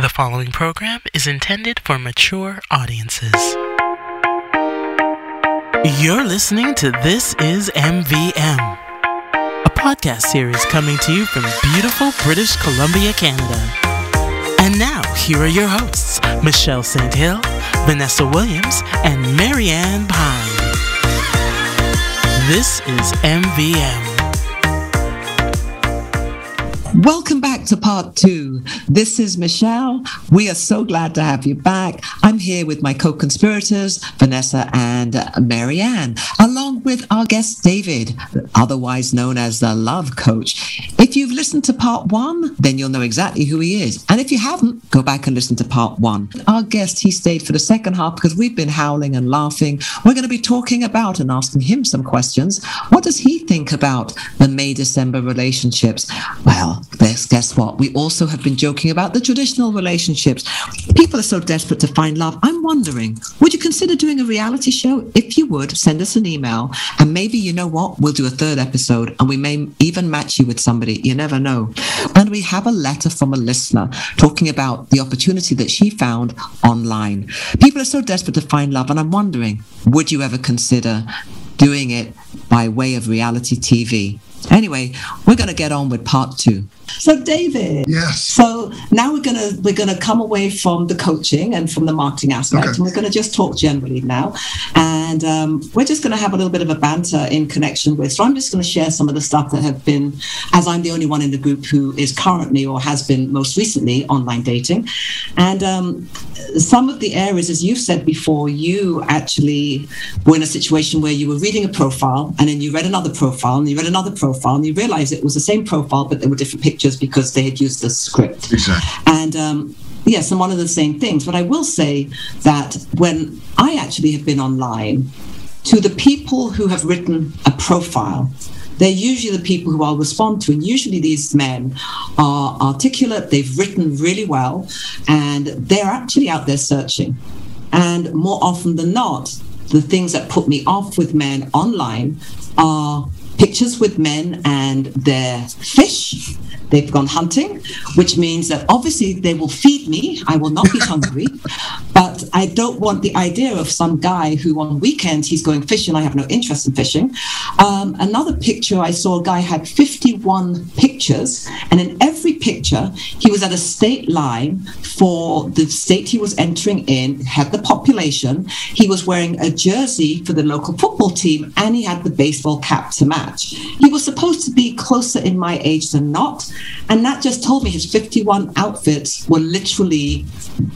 The following program is intended for mature audiences. You're listening to This Is MVM, a podcast series coming to you from beautiful British Columbia, Canada. And now, here are your hosts, Michelle St. Hill, Vanessa Williams, and Marianne Pine. This is MVM. Welcome back to part two. This is Michelle. We are so glad to have you back. I'm here with my co conspirators, Vanessa and Marianne, along with our guest, David, otherwise known as the Love Coach. If you've listened to part one, then you'll know exactly who he is. And if you haven't, go back and listen to part one. Our guest, he stayed for the second half because we've been howling and laughing. We're going to be talking about and asking him some questions. What does he think about the May December relationships? Well, guess, what? We also have been joking about the traditional relationships. People are so desperate to find love. I'm wondering, would you consider doing a reality show? If you would, send us an email. And maybe, you know what? We'll do a third episode and we may even match you with somebody. You never know. And we have a letter from a listener talking about the opportunity that she found online. People are so desperate to find love. And I'm wondering, would you ever consider doing it by way of reality TV? Anyway, we're going to get on with part two. So, David. Yes. So now we're gonna we're gonna come away from the coaching and from the marketing aspect, Okay. and we're gonna just talk generally now, and um, we're just gonna have a little bit of a banter in connection with. So I'm just gonna share some of the stuff that have been, as I'm the only one in the group who is currently or has been most recently online dating, and um, some of the areas, as you've said before, you actually were in a situation where you were reading a profile and then you read another profile and you read another profile and you realized it was the same profile, but there were different pictures because they had used the script. Exactly. And um, yes, and one of the same things. But I will say that when I actually have been online, to the people who have written a profile, they're usually the people who I'll respond to. And usually these men are articulate, they've written really well, and they're actually out there searching. And more often than not, the things that put me off with men online are pictures with men and their fish. They've gone hunting, which means that obviously they will feed me. I will not be hungry. But I don't want the idea of some guy who on weekends he's going fishing. I have no interest in fishing. Um, another picture I saw a guy had 51 pictures, and in every picture he was at a state line for the state he was entering in, had the population. He was wearing a jersey for the local football team, and he had the baseball cap to match. He was supposed to be closer in my age than not, and that just told me his 51 outfits were literally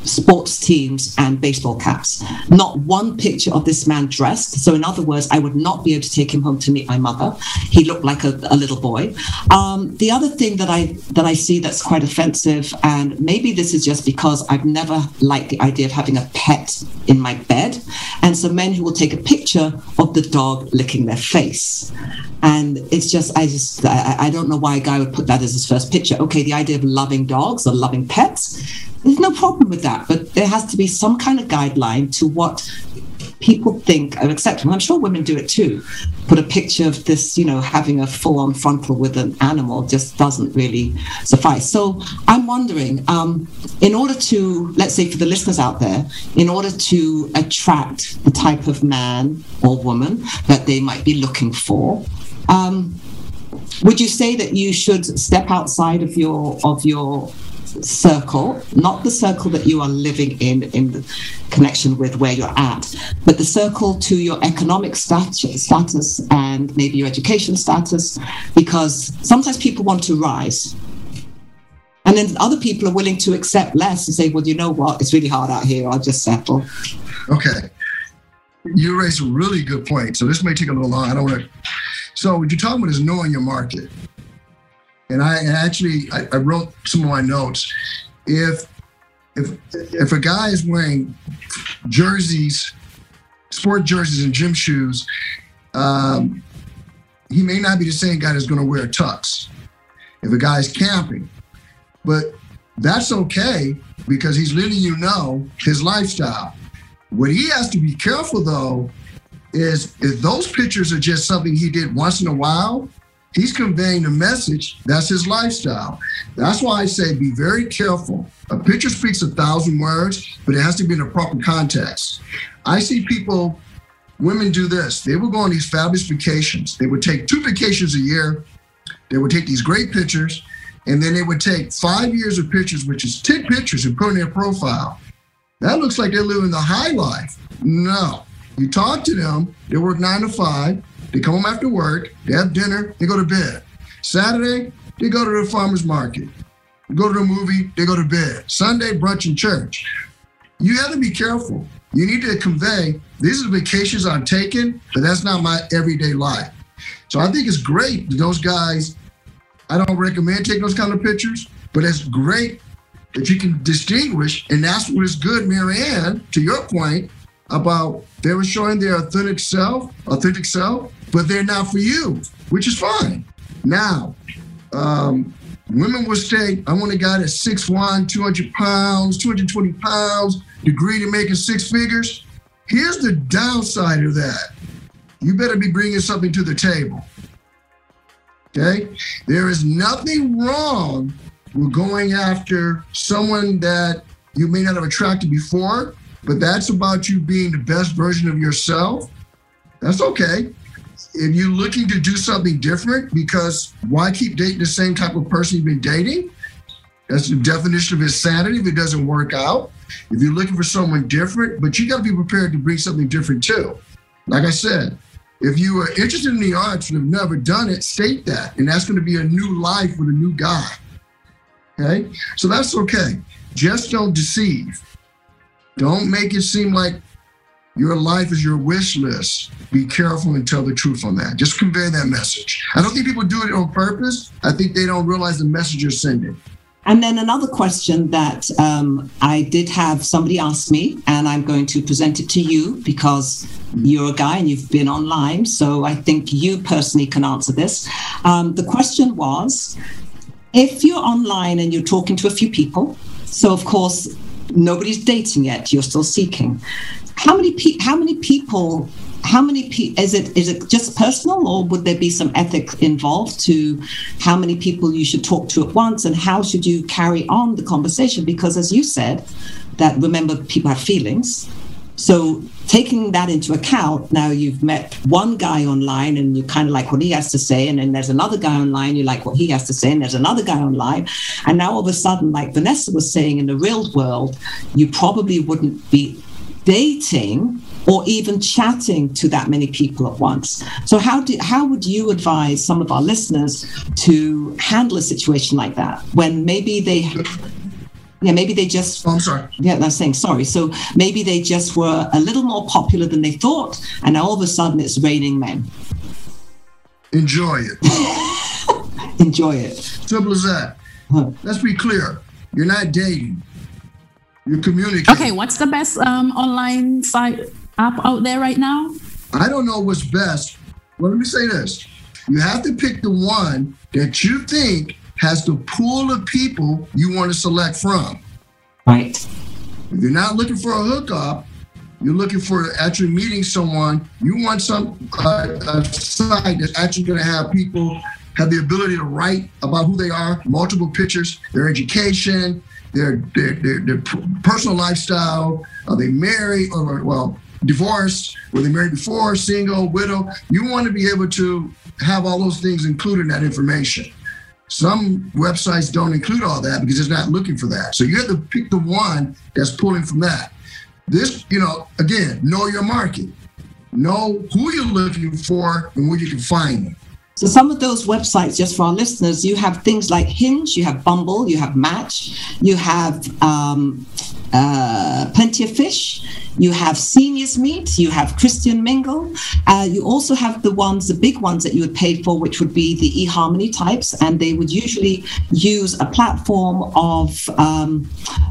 sports teams and baseball caps. Not one picture of this man dressed. So, in other words, I would not be able to take him home to meet my mother. He looked like a, a little boy. Um, the other thing that I that I see that's quite offensive, and maybe this is just because I've never liked the idea of having a pet in my bed, and so men who will take a picture of the dog licking their face. And it's just, I just, I, I don't know why a guy would put that as his first picture. Okay, the idea of loving dogs or loving pets, there's no problem with that, but there has to be some kind of guideline to what people think are acceptable. I'm sure women do it too. Put a picture of this, you know, having a full on frontal with an animal just doesn't really suffice. So I'm wondering, um, in order to, let's say for the listeners out there, in order to attract the type of man or woman that they might be looking for, um, would you say that you should step outside of your of your circle, not the circle that you are living in in the connection with where you're at, but the circle to your economic status, status and maybe your education status, because sometimes people want to rise. And then other people are willing to accept less and say, well, you know what? It's really hard out here. I'll just settle. Okay. You raised a really good point. So this may take a little long. I don't want to. So what you're talking about is knowing your market. And I and actually I, I wrote some of my notes. If if if a guy is wearing jerseys, sport jerseys and gym shoes, um, he may not be the same guy that's going to wear tux. If a guy's camping, but that's okay because he's letting you know his lifestyle. What he has to be careful though is if those pictures are just something he did once in a while, he's conveying a message. That's his lifestyle. That's why I say be very careful. A picture speaks a thousand words, but it has to be in a proper context. I see people, women do this. They will go on these fabulous vacations. They would take two vacations a year. They would take these great pictures, and then they would take five years of pictures, which is 10 pictures, and put in their profile. That looks like they're living the high life. No. You talk to them, they work nine to five, they come home after work, they have dinner, they go to bed. Saturday, they go to the farmer's market. They go to the movie, they go to bed. Sunday, brunch and church. You have to be careful. You need to convey these are vacations I'm taking, but that's not my everyday life. So I think it's great that those guys, I don't recommend taking those kind of pictures, but it's great that you can distinguish. And that's what is good, Marianne, to your point about they were showing their authentic self, authentic self, but they're not for you, which is fine. Now, um, women will say, I want a guy that's 6'1, 200 pounds, 220 pounds, degree to making six figures. Here's the downside of that. You better be bringing something to the table. Okay? There is nothing wrong with going after someone that you may not have attracted before, but that's about you being the best version of yourself. That's okay if you're looking to do something different, because why keep dating the same type of person you've been dating? That's the definition of insanity if it doesn't work out. If you're looking for someone different, but you got to be prepared to bring something different too. Like I said, if you are interested in the arts and have never done it, state that. And that's going to be a new life with a new guy. Okay? So that's okay. Just don't deceive. Don't make it seem like your life is your wish list. Be careful and tell the truth on that. Just convey that message. I don't think people do it on purpose. I think they don't realize the message you're sending. And then another question that um, I did have somebody ask me, and I'm going to present it to you because you're a guy and you've been online. So I think you personally can answer this. Um, the question was if you're online and you're talking to a few people, so of course, nobody's dating yet, you're still seeking. How many pe- how many people how many people is it is it just personal or would there be some ethics involved to how many people you should talk to at once and how should you carry on the conversation? Because as you said that remember people have feelings so taking that into account now you've met one guy online and you kind of like what he has to say and then there's another guy online you like what he has to say and there's another guy online and now all of a sudden like vanessa was saying in the real world you probably wouldn't be dating or even chatting to that many people at once. So how do how would you advise some of our listeners to handle a situation like that when maybe they yeah, maybe they just. Oh, I'm sorry. Yeah, I'm saying sorry. So maybe they just were a little more popular than they thought, and now all of a sudden it's raining men. Enjoy it. Enjoy it. Simple as that. Huh. Let's be clear. You're not dating. You communicate. Okay, what's the best um, online site app out there right now? I don't know what's best. Well, let me say this. You have to pick the one that you think has the pool of people you want to select from. Right. If you're not looking for a hookup, you're looking for actually meeting someone. You want some uh, a site that's actually going to have people have the ability to write about who they are, multiple pictures, their education, their their, their, their personal lifestyle. Are they married or well divorced? Were they married before? Single? Widow? You want to be able to have all those things included in that information. Some websites don't include all that because it's not looking for that. So you have to pick the one that's pulling from that. This, you know, again, know your market. Know who you're looking for and where you can find them. So some of those websites, just for our listeners, you have things like Hinge, you have Bumble, you have Match, you have um, uh, Plenty of Fish, you have Seniors Meet, you have Christian Mingle. Uh, you also have the ones, the big ones that you would pay for, which would be the eHarmony types, and they would usually use a platform of um,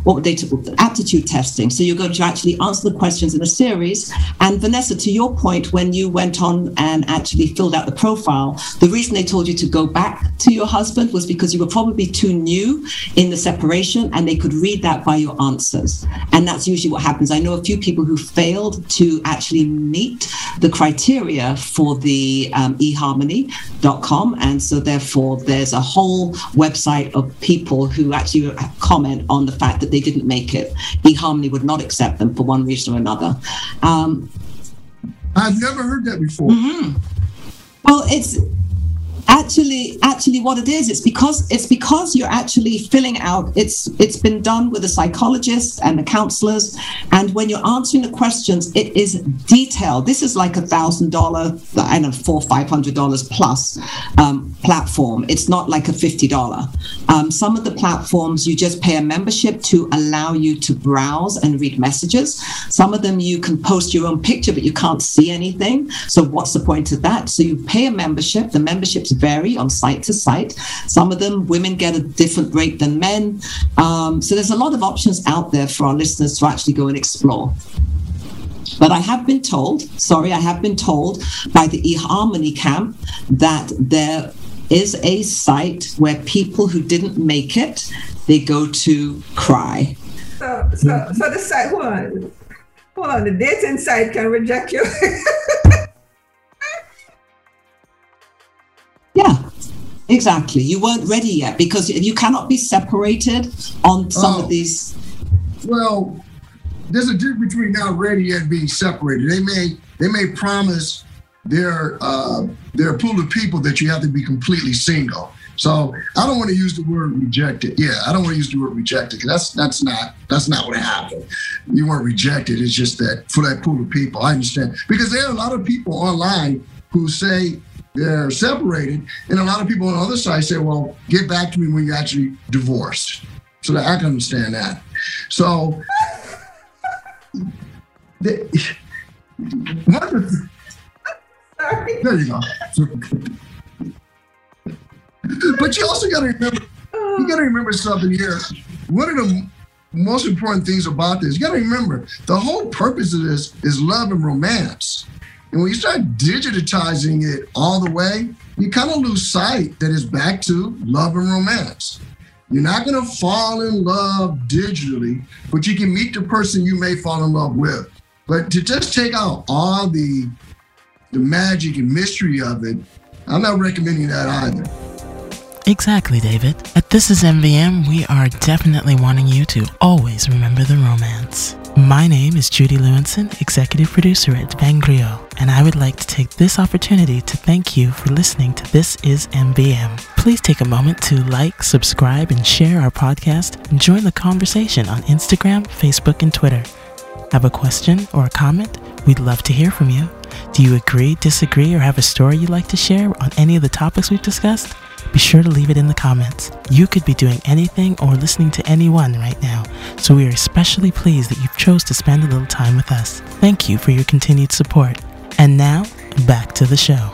what they t- aptitude testing. So you're going to actually answer the questions in a series. And Vanessa, to your point, when you went on and actually filled out the profile, the reason they told you to go back to your husband was because you were probably too new in the separation, and they could read that by your answers. And that's usually what happens. I know a few people people who failed to actually meet the criteria for the um, eharmony.com. And so, therefore, there's a whole website of people who actually comment on the fact that they didn't make it. eHarmony would not accept them for one reason or another. Um, I've never heard that before. Mm-hmm. Well, it's actually actually what it is it's because it's because you're actually filling out it's it's been done with the psychologists and the counselors and when you're answering the questions it is detailed. This is like a thousand dollar i know four five hundred dollars plus um, platform. It's not like a fifty dollar. Um, some of the platforms you just pay a membership to allow you to browse and read messages. Some of them you can post your own picture but you can't see anything. So what's the point of that? So you pay a membership the membership's vary on site to site. Some of them, women get a different rate than men. Um, so there's a lot of options out there for our listeners to actually go and explore. But I have been told, sorry, I have been told by the eHarmony camp that there is a site where people who didn't make it, they go to cry. So, so, so the site, hold on, hold on, the dating site can reject you. exactly. You weren't ready yet because you cannot be separated on some Oh. of these. Well, there's a difference between not ready and being separated. They may they may promise their uh, their pool of people that you have to be completely single. So I don't want to use the word rejected. Yeah, I don't want to use the word rejected because that's that's not that's not what happened. You weren't rejected. It's just that for that pool of people, I understand because there are a lot of people online who say they're separated, and a lot of people on the other side say, "Well, get back to me when you're actually divorced." So I can understand that. So the, of the, Sorry. there you go. but you also got to remember, you got to remember something here. One of the most important things about this, you got to remember, the whole purpose of this is love and romance. And when you start digitizing it all the way, you kind of lose sight that it's back to love and romance. You're not going to fall in love digitally, but you can meet the person you may fall in love with. But to just take out all the the magic and mystery of it, I'm not recommending that either. Exactly, David. At This Is MVM, we are definitely wanting you to always remember the romance. My name is Judy Lewinson, executive producer at Vangrio, and I would like to take this opportunity to thank you for listening to This Is MVM. Please take a moment to like, subscribe, and share our podcast, and join the conversation on Instagram, Facebook, and Twitter. Have a question or a comment? We'd love to hear from you. Do you agree, disagree, or have a story you'd like to share on any of the topics we've discussed? Be sure to leave it in the comments. You could be doing anything or listening to anyone right now, so we are especially pleased that you've chose to spend a little time with us. Thank you for your continued support. And now, back to the show.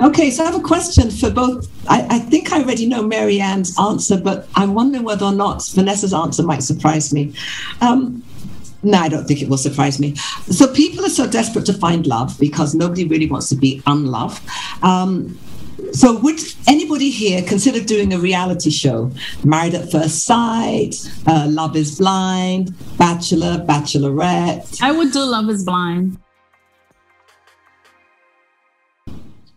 Okay, so I have a question for both. I, I think I already know Marianne's answer, but I'm wondering whether or not Vanessa's answer might surprise me. Um, no, I don't think it will surprise me. So people are so desperate to find love because nobody really wants to be unloved. Um, so would anybody here consider doing a reality show? Married at First Sight, uh, Love is Blind, Bachelor, Bachelorette. I would do Love is Blind.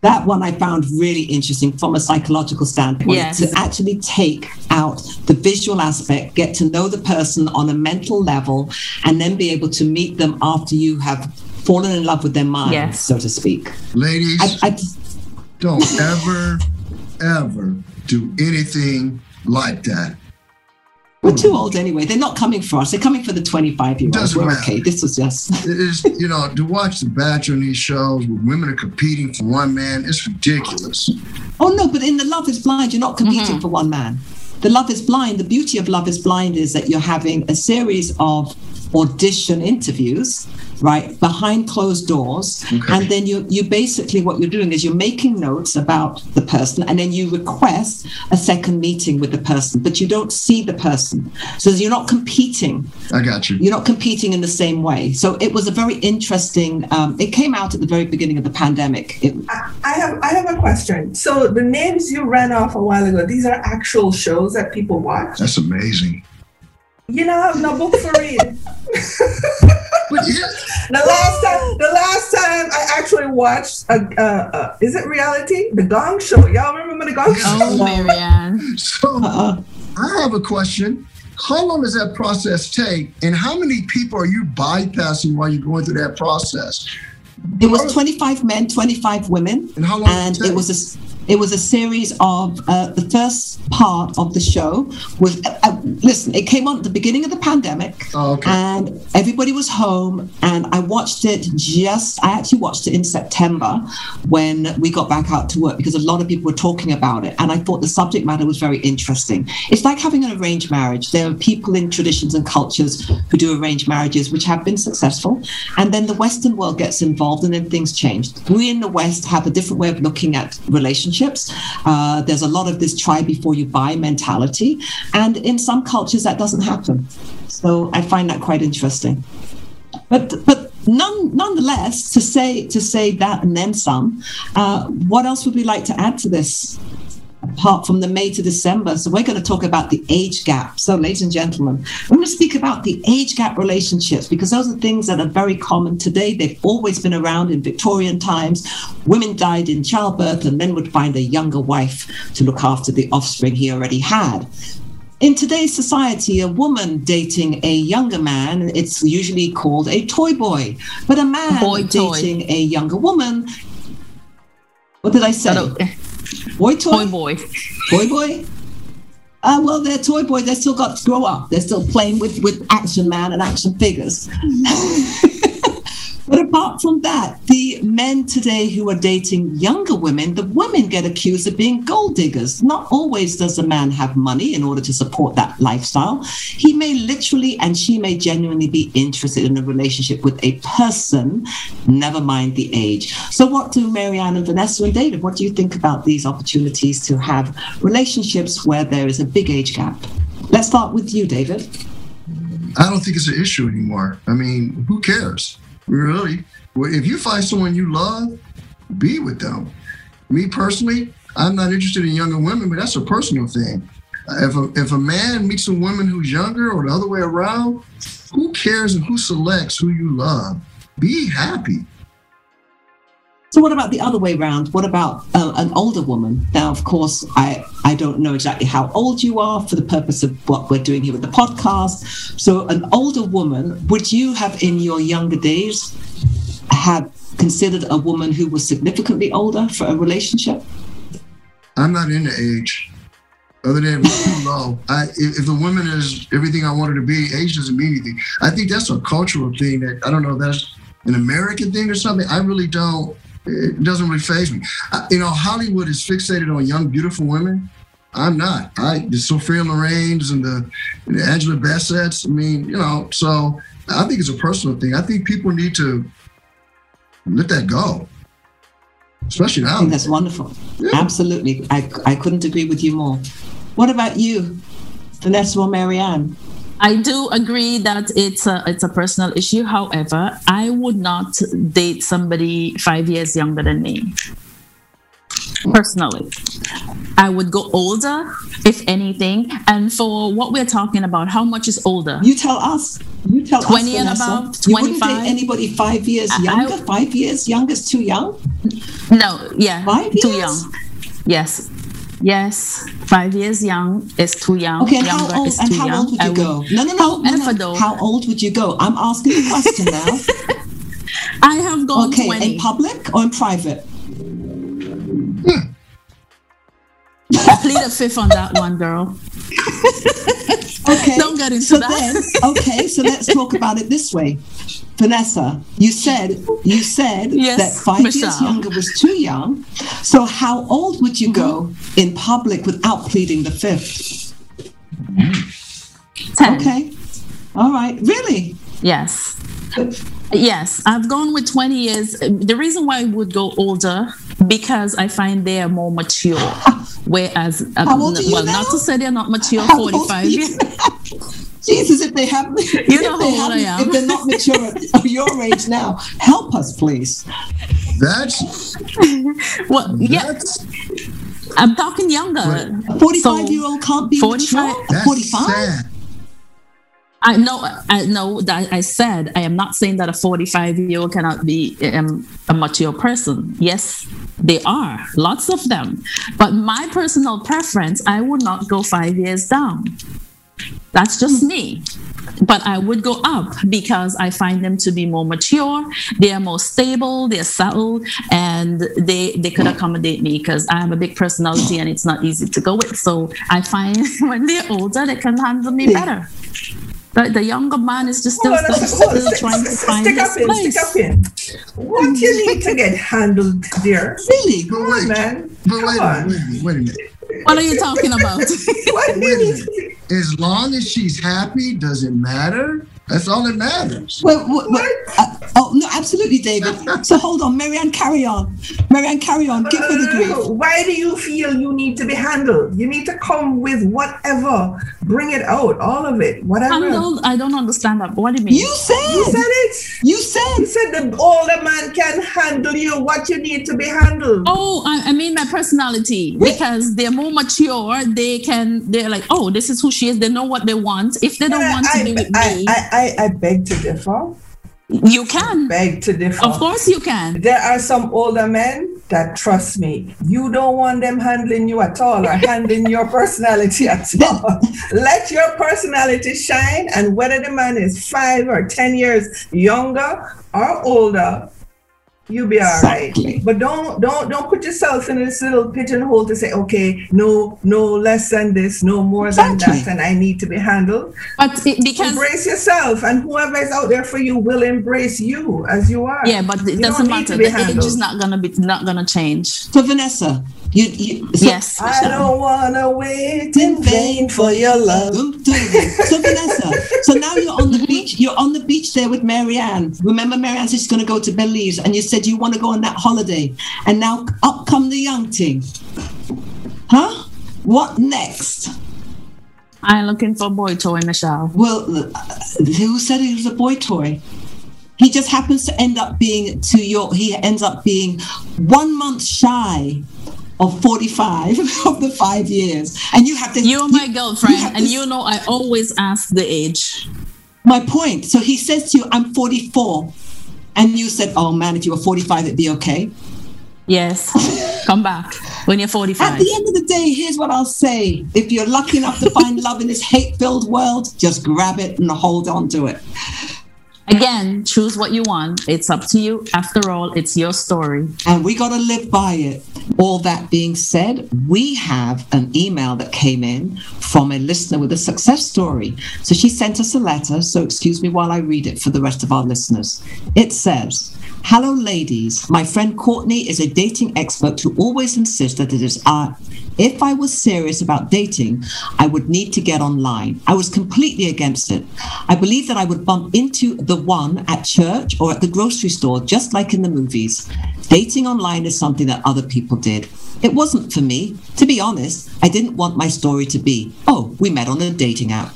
that one I found really interesting from a psychological standpoint Yes. to actually take out the visual aspect, get to know the person on a mental level, and then be able to meet them after you have fallen in love with their mind, Yes. so to speak. Ladies, I, I, don't ever, ever do anything like that. we're too old anyway. They're not coming for us. They're coming for the 25 year olds. Doesn't We're matter. okay. This was just. It is, you know, to watch The Bachelor on these shows where women are competing for one man, it's ridiculous. Oh no, but in the Love is Blind, you're not competing Mm-hmm. for one man. The Love is Blind, the beauty of Love is Blind is that you're having a series of audition interviews right, behind closed doors. Okay. And then you, you basically, what you're doing is you're making notes about the person and then you request a second meeting with the person, but you don't see the person. So you're not competing. I got you. You're not competing in the same way. So it was a very interesting, um, it came out at the very beginning of the pandemic. It, I I have I have a question. So the names you ran off a while ago, these are actual shows that people watch. That's amazing. You know, I have no book for read. Watched a, uh, uh, is it reality? The Gong Show. Y'all remember the Gong Show? Oh, Marianne. so I have a question. How long does that process take, and how many people are you bypassing while you're going through that process? it was 25 men, 25 women. And how long did it and take? it was a it was a series of uh, the first part of the show was uh, uh, listen it came on at the beginning of the pandemic Oh, okay. and everybody was home and i watched it just i actually watched it in september when we got back out to work because a lot of people were talking about it and i thought the subject matter was very interesting. It's like having an arranged marriage. There are people in traditions and cultures who do arranged marriages which have been successful and then the western world gets involved and then things change. We in the west have a different way of looking at relationships uh, there's a lot of this try before you buy mentality and in some cultures that doesn't happen so i find that quite interesting but but none, nonetheless, to say to say that and then some. Uh, what else would we like to add to this? Apart from the May to December, so we're going to talk about the age gap. So, ladies and gentlemen, we're going to speak about the age gap relationships because those are things that are very common today. They've always been around in Victorian times. Women died in childbirth, and men would find a younger wife to look after the offspring he already had in today's society, a woman dating a younger man, it's usually called a toy boy. But a man Boy toy. dating a younger woman, what did I say? Hello. Boy toy? Boy, boy. Boy boy? Uh, well, they're toy boys. They still got to grow up. They're still playing with, with Action Man and action figures. but apart from that, the men today who are dating younger women, the women get accused of being gold diggers. Not always does a man have money in order to support that lifestyle. He may literally and she may genuinely be interested in a relationship with a person, never mind the age. So, what do Marianne and Vanessa and David, what do you think about these opportunities to have relationships where there is a big age gap? Let's start with you, David. I don't think it's an issue anymore. I mean, who cares? Really? If you find someone you love, be with them. Me personally, I'm not interested in younger women, but that's a personal thing. If a, if a man meets a woman who's younger or the other way around, who cares and who selects who you love? Be happy. So, what about the other way round? What about uh, an older woman? Now, of course, I, I don't know exactly how old you are for the purpose of what we're doing here with the podcast. So, an older woman, would you have in your younger days have considered a woman who was significantly older for a relationship? I'm not into age. Other than too low, I if the woman is everything I wanted to be, age doesn't mean anything. I think that's a cultural thing that I don't know. That's an American thing or something. I really don't. It doesn't really phase me. I, you know, Hollywood is fixated on young, beautiful women. I'm not. I the Sophia Loren's and the, and the Angela Bassett's. I mean, you know, so I think it's a personal thing. I think people need to let that go, especially I think that's wonderful. Absolutely. I, I couldn't agree with you more. What about you, Vanessa or Marianne? I do agree that it's a it's a personal issue. However, I would not date somebody five years younger than me. Personally, I would go older, if anything. And for what we're talking about, how much is older? You tell us. You tell 20 us, and Vanessa. above, You wouldn't 25? date anybody five years I- younger. five years younger is too young. No, yeah, Five too years? young. Yes, yes, five years young is too young. Okay, and how old and how young. old would you go? No, no, no, no, no. How old would you go? I'm asking the question now. I have gone okay, twenty. in public or in private? I plead a fifth on that one, girl. Okay. Don't get into so that. Then, okay, so let's talk about it this way. Vanessa, you said you said Yes, that five years younger was too young. So how old would you go Mm-hmm. in public without pleading the fifth? Ten. Okay. All right. Really? Yes. Yes, I've gone with 20 years. The reason why I would go older because I find they are more mature. Whereas, um, How old are you well, now? not to say they're not mature, How 45 years. Jesus, if they haven't, You know if, they how old I haven't- am. if they're not mature at your age now, help us, please. That's Well, yeah, I'm talking younger. 45 So, year old can't be 45 mature. that's 45? sad. I know, I know that I said I am not saying that a 45 year old cannot be um, a mature person. Yes, they are, lots of them. But my personal preference, I would not go five years down. That's just me. But I would go up because I find them to be more mature, they are more stable, they're settled, and they they could accommodate me because I have a big personality and it's not easy to go with. So I find when they're older, they can handle me better. But the younger man is just still, on a still, second. Hold on. still Stick, trying to find stick his up in. place. Stick up in. What mm. you need to get handled, dear? Really? But on, wait, man. but Come wait, on. minute, wait a minute, wait a minute. What are you talking about? Wait a minute. As long as she's happy, does it matter? That's all that matters. Well, well, well, uh, oh, no, absolutely, David. So hold on, Marianne, carry on. Marianne, carry on. Give her the Uh, grief. Why do you feel you need to be handled? You need to come with whatever. Bring it out, all of it, whatever. Handled? I don't understand that. What do you mean? You said. You said it. You said. You said. said the older man can handle you. What you need to be handled. Oh, I, I mean my personality because they're more mature. They can. They're like, oh, this is who she is. They know what they want. If they don't want to I, be with I, me, I, I, I beg to differ. you can. Beg to differ. Of course, you can. There are some older men that trust me. You don't want them handling you at all or handling your personality at all. Let your personality shine, and whether the man is five or ten years younger or older, you be all right. Exactly. But don't don't don't put yourself in this little pigeonhole to say, okay, no, no less than this, no more than that, and I need to be handled. But it, because Embrace yourself, and whoever is out there for you will embrace you as you are. yeah, but it You doesn't matter. to be The age is not gonna be not gonna change. So Vanessa, you. you so, Yes. I don't wanna wait in vain for your love. So Vanessa, so now you're on the beach. You're on the beach there with Marianne. Remember, Marianne said she's going to go to Belize, and you said you want to go on that holiday. And now up come the young thing. Huh? What next? I'm looking for a boy toy, Michelle. Well, uh, who said he was a boy toy? He just happens to end up being to your. He ends up being one month shy of forty-five of the five years, and you have to. You're my you girlfriend, have and to- you know I always ask the age. My point. So he says to you, "I'm 44," and you said, "Oh man, if you were 45, it'd be okay." Yes, come back when you're 45. At 45. the end of the day, here's what I'll say: If you're lucky enough to find love in this hate-filled world, just grab it and hold on to it. Again, choose what you want. It's up to you. After all, it's your story. and we got to live by it. All that being said, we have an email that came in from a listener with a success story. So she sent us a letter. So excuse me while I read it for the rest of our listeners. It says, Hello, ladies. My friend Courtney is a dating expert who always insists that it is art. If I was serious about dating, I would need to get online. I was completely against it. I believe that I would bump into the one at church or at the grocery store, just like in the movies. Dating online is something that other people did. It wasn't for me. To be honest, I didn't want my story to be, oh, we met on a dating app.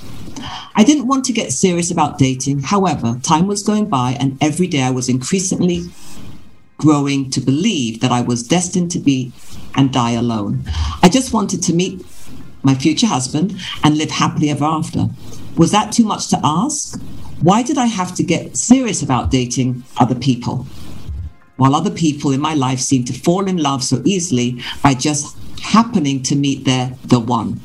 I didn't want to get serious about dating. However, time was going by, and every day I was increasingly growing to believe that I was destined to be and die alone. I just wanted to meet my future husband and live happily ever after. Was that too much to ask? Why did I have to get serious about dating other people? While other people in my life seem to fall in love so easily by just happening to meet their the one.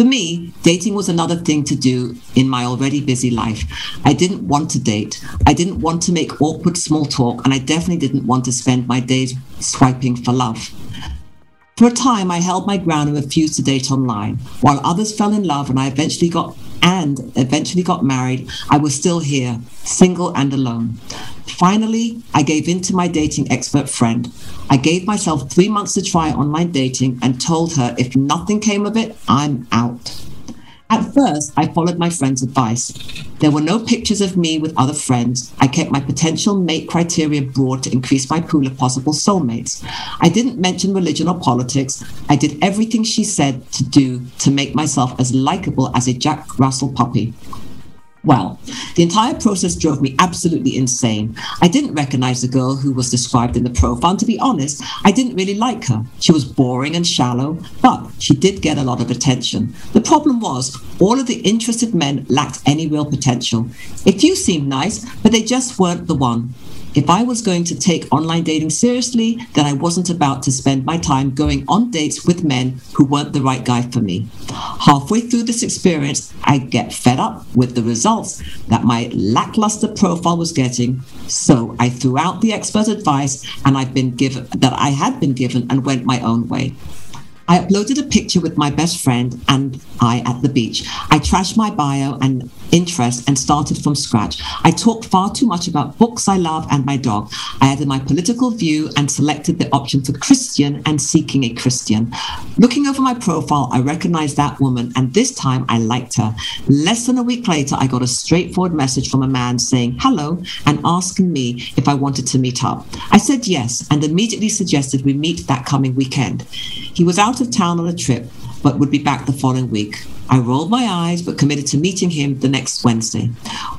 For me, dating was another thing to do in my already busy life. I didn't want to date. I didn't want to make awkward small talk, and I definitely didn't want to spend my days swiping for love. For a time, I held my ground and refused to date online. While others fell in love and I eventually got and eventually got married, I was still here, single and alone. Finally, I gave in to my dating expert friend. I gave myself three months to try online dating and told her if nothing came of it, I'm out. At first, I followed my friend's advice. There were no pictures of me with other friends. I kept my potential mate criteria broad to increase my pool of possible soulmates. I didn't mention religion or politics. I did everything she said to do to make myself as likable as a Jack Russell puppy. Well, the entire process drove me absolutely insane. I didn't recognize the girl who was described in the profile. And to be honest, I didn't really like her. She was boring and shallow, but she did get a lot of attention. The problem was, all of the interested men lacked any real potential. A few seemed nice, but they just weren't the one. If I was going to take online dating seriously, then I wasn't about to spend my time going on dates with men who weren't the right guy for me. Halfway through this experience, I get fed up with the results that my lackluster profile was getting. So I threw out the expert advice and I've been given that I had been given and went my own way. I uploaded a picture with my best friend and I at the beach. I trashed my bio and interest and started from scratch. I talked far too much about books I love and my dog. I added my political view and selected the option for Christian and seeking a Christian. Looking over my profile, I recognized that woman and this time I liked her. Less than a week later, I got a straightforward message from a man saying hello and asking me if I wanted to meet up. I said yes and immediately suggested we meet that coming weekend. He was out of town on a trip, but would be back the following week. I rolled my eyes, but committed to meeting him the next Wednesday.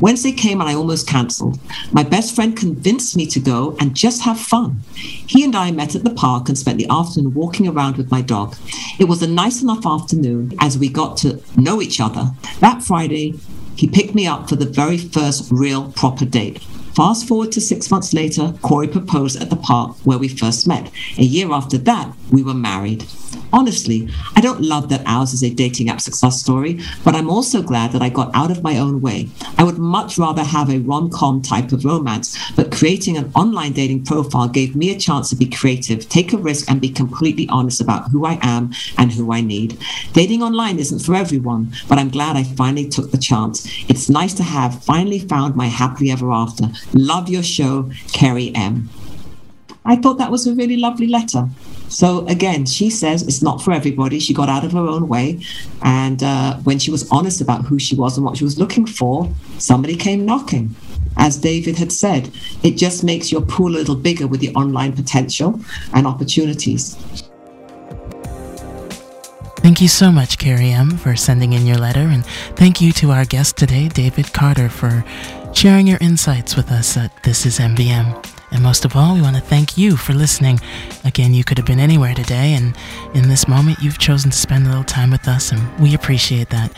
Wednesday came and I almost cancelled. My best friend convinced me to go and just have fun. He and I met at the park and spent the afternoon walking around with my dog. It was a nice enough afternoon as we got to know each other. That Friday, he picked me up for the very first real proper date. Fast forward to six months later, Corey proposed at the park where we first met. A year after that, we were married. Honestly, I don't love that ours is a dating app success story, but I'm also glad that I got out of my own way. I would much rather have a rom com type of romance, but creating an online dating profile gave me a chance to be creative, take a risk, and be completely honest about who I am and who I need. Dating online isn't for everyone, but I'm glad I finally took the chance. It's nice to have finally found my happily ever after. Love your show, Kerry M. I thought that was a really lovely letter. So again, she says it's not for everybody. She got out of her own way. And uh, when she was honest about who she was and what she was looking for, somebody came knocking. As David had said, it just makes your pool a little bigger with the online potential and opportunities. Thank you so much, Carrie M, for sending in your letter. And thank you to our guest today, David Carter, for sharing your insights with us at This is MVM. And most of all, we want to thank you for listening. Again, you could have been anywhere today, and in this moment, you've chosen to spend a little time with us, and we appreciate that.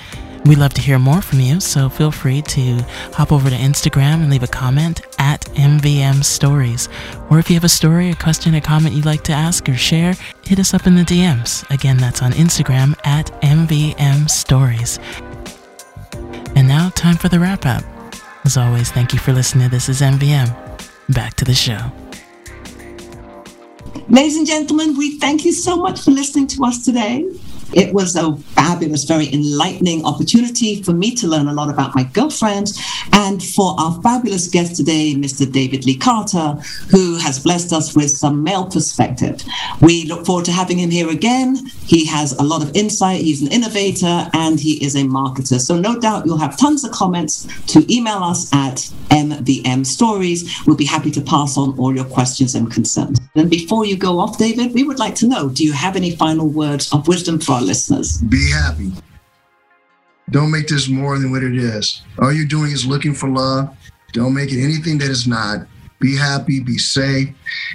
We'd love to hear more from you, so feel free to hop over to Instagram and leave a comment at MVM Stories. Or if you have a story, a question, a comment you'd like to ask or share, hit us up in the DMs. Again, that's on Instagram at MVM Stories. And now, time for the wrap up. As always, thank you for listening. This is MVM. Back to the show. Ladies and gentlemen, we thank you so much for listening to us today. It was a fabulous, very enlightening opportunity for me to learn a lot about my girlfriend and for our fabulous guest today, Mr. David Lee Carter, who has blessed us with some male perspective. We look forward to having him here again. He has a lot of insight, he's an innovator, and he is a marketer. So, no doubt you'll have tons of comments to email us at MVM Stories. We'll be happy to pass on all your questions and concerns. And before you go off, David, we would like to know do you have any final words of wisdom for our listeners? Be happy. Don't make this more than what it is. All you're doing is looking for love. Don't make it anything that is not. Be happy, be safe.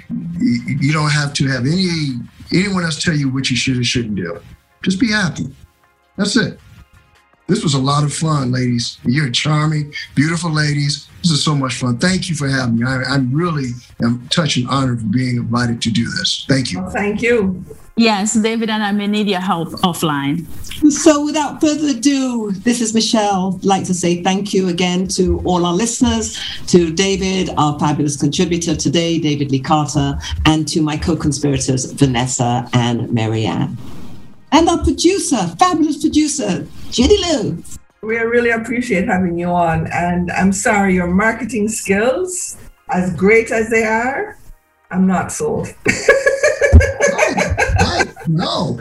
You don't have to have any anyone else tell you what you should or shouldn't do. Just be happy. That's it. This was a lot of fun, ladies. You're charming, beautiful ladies. This is so much fun. Thank you for having me. I, I really am touched and honored for being invited to do this. Thank you. Thank you. Yes, David and I may need your help offline. So, without further ado, this is Michelle. I'd like to say thank you again to all our listeners, to David, our fabulous contributor today, David Lee Carter, and to my co conspirators, Vanessa and Marianne. And our producer, fabulous producer, Jenny Lou. We really appreciate having you on. And I'm sorry, your marketing skills, as great as they are, I'm not sold. Oh, no,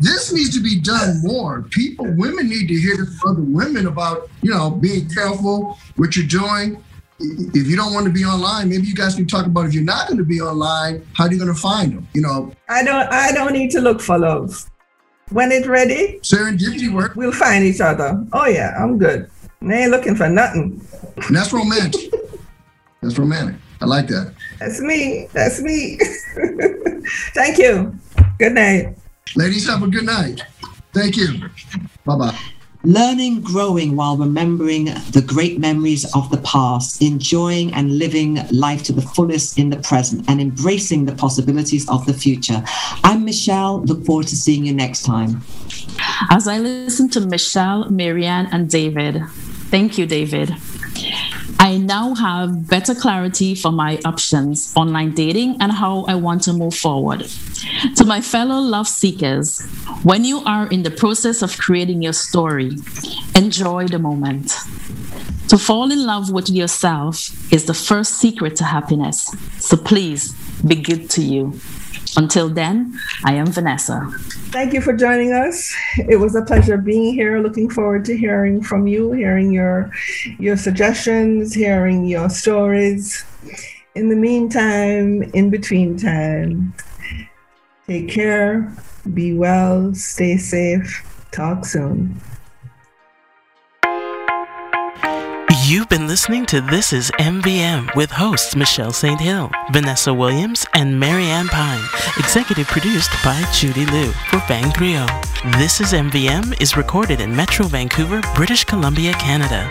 this needs to be done more. People, women need to hear from other women about, you know, being careful what you're doing. If you don't want to be online, maybe you guys can talk about if you're not going to be online, how are you going to find them? You know, I don't. I don't need to look for love. When it's ready, serendipity work. we'll find each other. Oh yeah, I'm good. I ain't looking for nothing. And that's romantic. that's romantic. I like that. That's me. That's me. Thank you. Good night. Ladies, have a good night. Thank you. Bye bye. Learning, growing while remembering the great memories of the past, enjoying and living life to the fullest in the present, and embracing the possibilities of the future. I'm Michelle. Look forward to seeing you next time. As I listen to Michelle, Marianne, and David, thank you, David. I now have better clarity for my options, online dating, and how I want to move forward. To my fellow love seekers, when you are in the process of creating your story, enjoy the moment. To fall in love with yourself is the first secret to happiness. So please be good to you. Until then, I am Vanessa. Thank you for joining us. It was a pleasure being here. Looking forward to hearing from you, hearing your your suggestions, hearing your stories. In the meantime, in between time, take care, be well, stay safe. Talk soon. You've been listening to This is MVM with hosts Michelle St. Hill, Vanessa Williams, and Marianne Pine. Executive produced by Judy Liu for Vangrio. This is MVM is recorded in Metro Vancouver, British Columbia, Canada.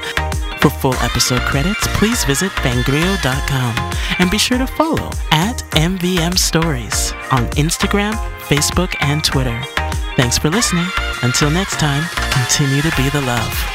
For full episode credits, please visit vangrio.com and be sure to follow at MVM Stories on Instagram, Facebook, and Twitter. Thanks for listening. Until next time, continue to be the love.